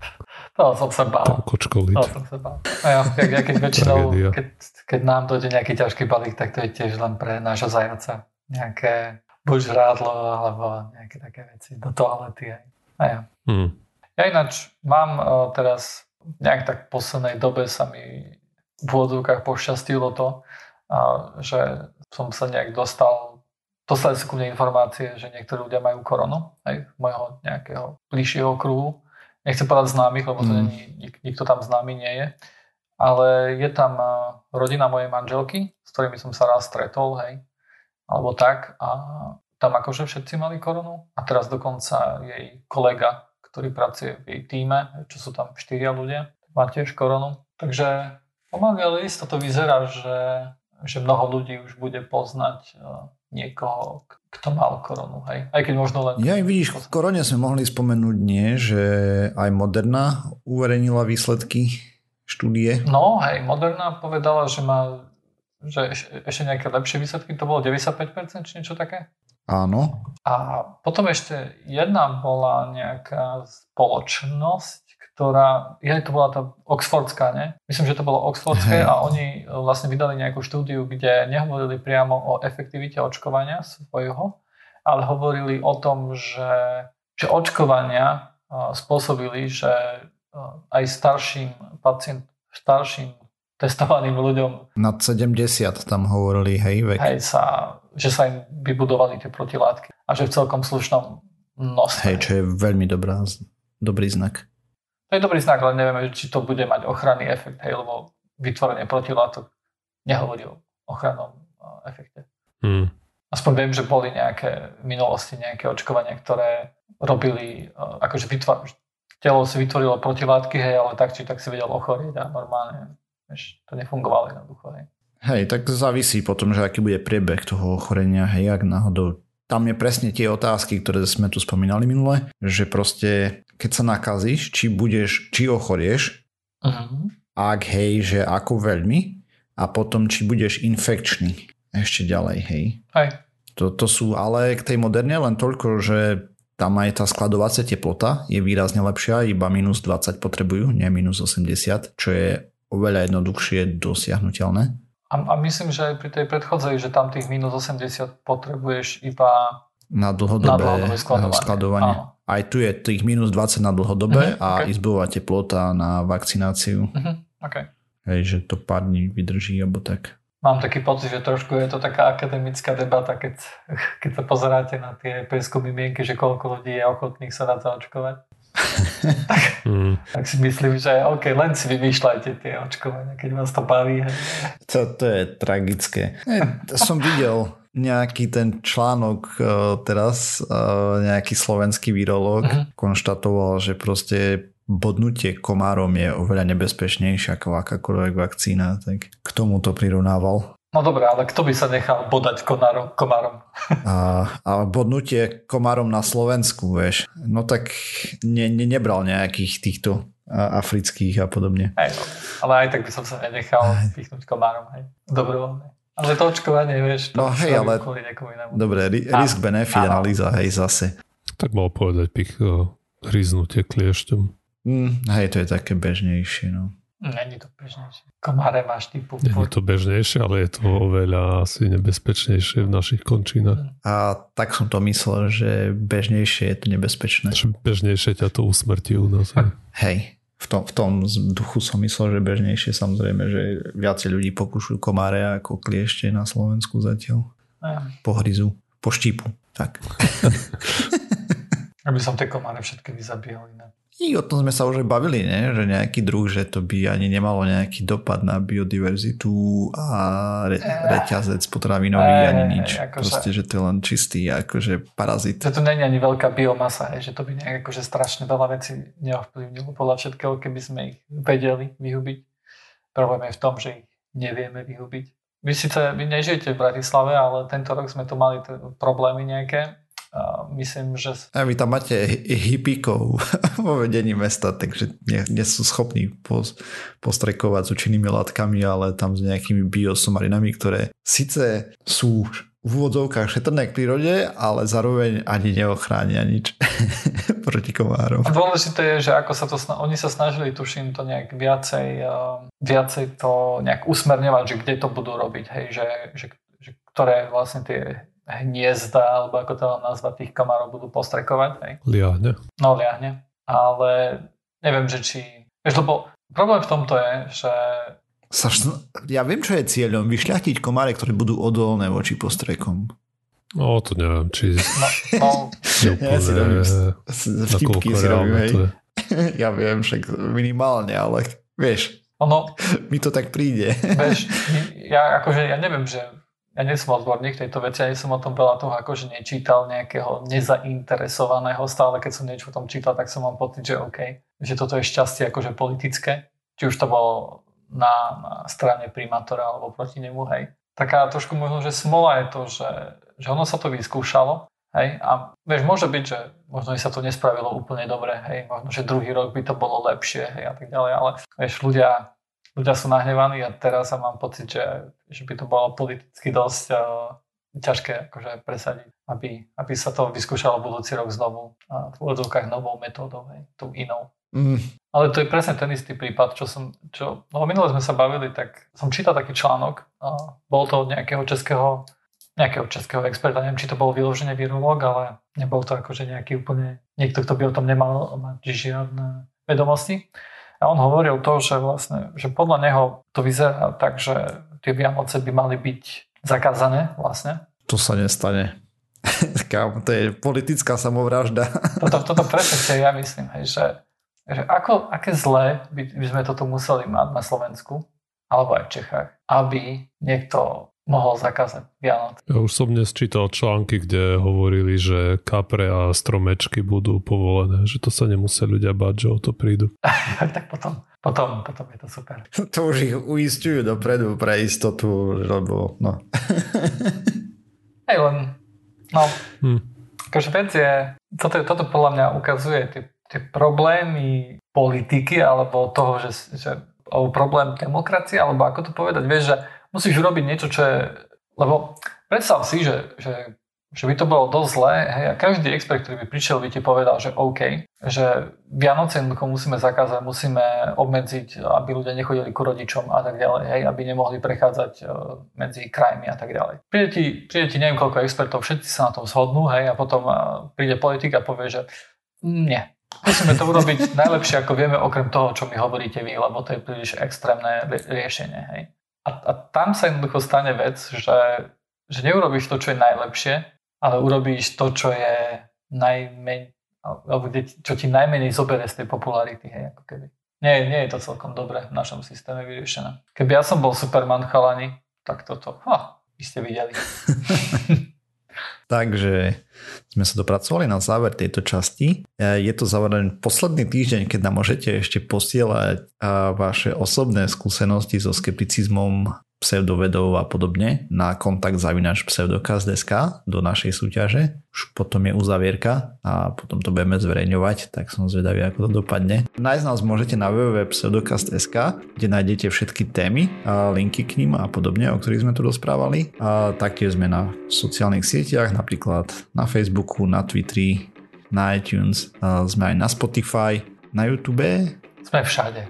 To som sa bál. Tam kočkoliť. To som sa bál. A ja, ja keď väčšinou, keď, keď nám dojde nejaký ťažký balík, tak to je tiež len pre nášho zajaca. Nejaké buď žrádlo, alebo nejaké také veci do toalety. Aj. A ja. Hmm. Ja ináč mám uh, teraz nejak tak v poslednej dobe sa mi v úvodzovkách pošťastilo to, a že som sa nejak dostal, dostali sa ku mne informácie, že niektorí ľudia majú koronu, aj môjho nejakého bližšieho kruhu. Nechcem povedať známych, lebo to mm. není, nik, nikto tam známy nie je. Ale je tam rodina mojej manželky, s ktorými som sa raz stretol, hej, alebo tak. A tam akože všetci mali koronu. A teraz dokonca jej kolega, ktorý pracuje v jej týme, čo sú tam štyria ľudia, má tiež koronu. Takže Pomaly, isto to vyzerá, že, že mnoho ľudí už bude poznať e, niekoho, kto mal koronu, hej? Aj keď možno len... Ja vidíš, v korone sme mohli spomenúť nie, že aj Moderna uverejnila výsledky štúdie. No, hej, Moderna povedala, že má že ešte nejaké lepšie výsledky, to bolo 95% či niečo také? Áno. A potom ešte jedna bola nejaká spoločnosť, ktorá, ja to bola tá Oxfordská, ne? Myslím, že to bolo Oxfordské a oni e, vlastne vydali nejakú štúdiu, kde nehovorili priamo o efektivite očkovania svojho, ale hovorili o tom, že, že očkovania e, spôsobili, že e, aj starším pacient, starším testovaným ľuďom. Nad 70 tam hovorili, hej, vek. Hej, sa, že sa im vybudovali tie protilátky a že v celkom slušnom množstve. Hej, čo je veľmi dobrá, dobrý znak. To je dobrý znak, ale nevieme, či to bude mať ochranný efekt, hej, lebo vytvorenie protilátok nehovorí o ochrannom efekte. Hmm. Aspoň viem, že boli nejaké v minulosti nejaké očkovania, ktoré robili, akože vytvor, telo si vytvorilo protilátky, hej, ale tak či tak si vedel ochorieť a normálne vieš, to nefungovalo jednoducho. Hej. hej, tak závisí potom, že aký bude priebeh toho ochorenia, hej, ak náhodou tam je presne tie otázky, ktoré sme tu spomínali minule, že proste keď sa nakazíš, či budeš, či ochorieš, uh-huh. ak hej, že ako veľmi a potom či budeš infekčný ešte ďalej, hej. Hej. To, to sú ale k tej moderne len toľko, že tam aj tá skladovacia teplota je výrazne lepšia, iba minus 20 potrebujú, nie minus 80, čo je oveľa jednoduchšie dosiahnutelné. A, a myslím, že aj pri tej predchodzej, že tam tých minus 80 potrebuješ iba na dlhodobé, na dlhodobé skladovanie. skladovanie. Aj tu je tých minus 20 na dlhodobé uh-huh, a okay. izbová teplota na vakcináciu. Uh-huh, okay. Hej, že to pár dní vydrží, alebo tak. Mám taký pocit, že trošku je to taká akademická debata, keď, keď sa pozeráte na tie prieskumy mienky, že koľko ľudí je ochotných sa dať zaočkovať. tak, mm. tak si myslím, že OK, len si vymýšľajte tie očkovania, keď vás to baví. To, to je tragické. Som videl nejaký ten článok uh, teraz, uh, nejaký slovenský virológ uh-huh. konštatoval, že proste bodnutie komárom je oveľa nebezpečnejšie ako akákoľvek vakcína, tak k tomu to prirovnával. No dobré, ale kto by sa nechal bodať komárom? komárom? A, a bodnutie komárom na Slovensku, vieš, no tak ne, ne, nebral nejakých týchto afrických a podobne. Hej, no. Ale aj tak by som sa nenechal pichnúť komárom, hej, dobrovoľne. Ale to očkovanie, vieš, to no, hej, ale... kvôli niekomu inému. Dobre, ri- risk-benefit analýza, hej, zase. Tak mal povedať pich uh, hryznutie kliešťom. Mm, hej, to je také bežnejšie, no. Není to bežnejšie. Komáre máš typu. Není to bežnejšie, ale je to oveľa asi nebezpečnejšie v našich končinách. A tak som to myslel, že bežnejšie je to nebezpečné. Bežnejšie ťa to usmrtí u nás. Hej v tom, v tom duchu som myslel, že bežnejšie samozrejme, že viacej ľudí pokúšujú komáre ako kliešte na Slovensku zatiaľ. Ja. Po hryzu, po štípu, tak. Aby som tie komáre všetky vyzabíjal inak. I o tom sme sa už aj bavili, ne? že nejaký druh, že to by ani nemalo nejaký dopad na biodiverzitu a re- eh. reťazec potravinový e, ani nič. Akože, Proste, že to je len čistý akože parazit. To není ani veľká biomasa, že to by nejak akože strašne veľa vecí neovplyvnilo podľa všetkého, keby sme ich vedeli vyhubiť. Problém je v tom, že ich nevieme vyhubiť. Vy síce vy nežijete v Bratislave, ale tento rok sme tu mali t- problémy nejaké a myslím, že... A vy tam máte hippíkov vo vedení mesta, takže nie, nie sú schopní postrekovať s účinnými látkami, ale tam s nejakými biosomarinami, ktoré síce sú v úvodzovkách šetrné k prírode, ale zároveň ani neochránia nič proti komárom. A dôležité je, že ako sa to sna- oni sa snažili, tuším, to nejak viacej, uh, viacej to nejak usmerňovať, že kde to budú robiť, hej, že, že, že ktoré vlastne tie hniezda, alebo ako to mám nazvať, tých komárov budú postrekovať. Hej. Liahne. No, liahne. Ale neviem, že či... Vieš, lebo problém v tomto je, že... Sa Ja viem, čo je cieľom. Vyšľachtiť komáre, ktoré budú odolné voči postrekom. No, to neviem, či... No, no. ja si robím vtipky si robím, hej. Ja viem, však minimálne, ale vieš, ono, mi to tak príde. Vieš, ja akože, ja neviem, že ja nie som odborník tejto veci, ja som o tom veľa toho akože nečítal nejakého nezainteresovaného, stále keď som niečo o tom čítal, tak som mám pocit, že OK, že toto je šťastie akože politické, či už to bolo na, na strane primátora alebo proti nemu, hej. Taká trošku možno, že smola je to, že, že ono sa to vyskúšalo, hej, a vieš, môže byť, že možno sa to nespravilo úplne dobre, hej, možno, že druhý rok by to bolo lepšie, hej, a tak ďalej, ale vieš, ľudia ľudia sú nahnevaní a teraz sa mám pocit, že, že by to bolo politicky dosť uh, ťažké akože presadiť, aby, aby sa to vyskúšalo budúci rok znovu a v úvodzovkách novou metódou, hej, tou inou. Mm. Ale to je presne ten istý prípad, čo som, čo, no minule sme sa bavili, tak som čítal taký článok, a bol to od nejakého českého, nejakého českého experta, neviem, či to bol vyložený virológ, ale nebol to akože nejaký úplne, niekto, kto by o tom nemal mať žiadne vedomosti. A on hovoril to, že vlastne, že podľa neho to vyzerá tak, že tie Vianoce by mali byť zakázané vlastne. To sa nestane. Kámo, to je politická samovražda. toto, toto presne si ja myslím, hej, že, že ako, aké zlé by, by sme toto museli mať na Slovensku, alebo aj v Čechách, aby niekto mohol zakázať Vianoc. Ja už som dnes čítal články, kde hovorili, že kapre a stromečky budú povolené, že to sa nemusia ľudia bať, že o to prídu. tak potom, potom, potom je to super. To už ich uistujú dopredu pre istotu, lebo no. Hej, len, no, hm. akože vec je, toto, toto podľa mňa ukazuje tie, tie problémy politiky, alebo toho, že, že alebo problém demokracie, alebo ako to povedať, vieš, že musíš urobiť niečo, čo je... Lebo predstav si, že, že, že by to bolo dosť zlé hej, a každý expert, ktorý by prišiel, by ti povedal, že OK, že Vianoce jednoducho musíme zakázať, musíme obmedziť, aby ľudia nechodili ku rodičom a tak ďalej, hej, aby nemohli prechádzať e, medzi krajmi a tak ďalej. Príde ti, príde ti neviem koľko expertov, všetci sa na tom shodnú hej, a potom e, príde politik a povie, že nie, Musíme to urobiť najlepšie, ako vieme, okrem toho, čo mi hovoríte vy, lebo to je príliš extrémne riešenie. Hej. A, a tam sa jednoducho stane vec, že, že neurobíš to, čo je najlepšie, ale urobíš to, čo je najmenej, alebo čo ti najmenej zoberie z tej popularity, hej, ako keby. Nie, nie je to celkom dobre v našom systéme vyriešené. Keby ja som bol Superman chalani, tak toto, ha, by ste videli. Takže sme sa dopracovali na záver tejto časti. E, je to zároveň posledný týždeň, keď nám môžete ešte posielať vaše osobné skúsenosti so skepticizmom pseudovedov a podobne na kontakt zavinač pseudokaz.sk do našej súťaže. Už potom je uzavierka a potom to budeme zverejňovať, tak som zvedavý, ako to dopadne. Nájsť nás môžete na www.pseudokaz.sk, kde nájdete všetky témy, a linky k ním a podobne, o ktorých sme tu rozprávali. A taktiež sme na sociálnych sieťach, napríklad na Facebooku, na Twitteri, na iTunes, a sme aj na Spotify, na YouTube. Sme všade.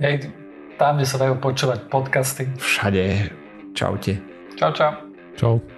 Hej tam, kde sa dajú počúvať podcasty. Všade. Čaute. Čau, čau. Čau.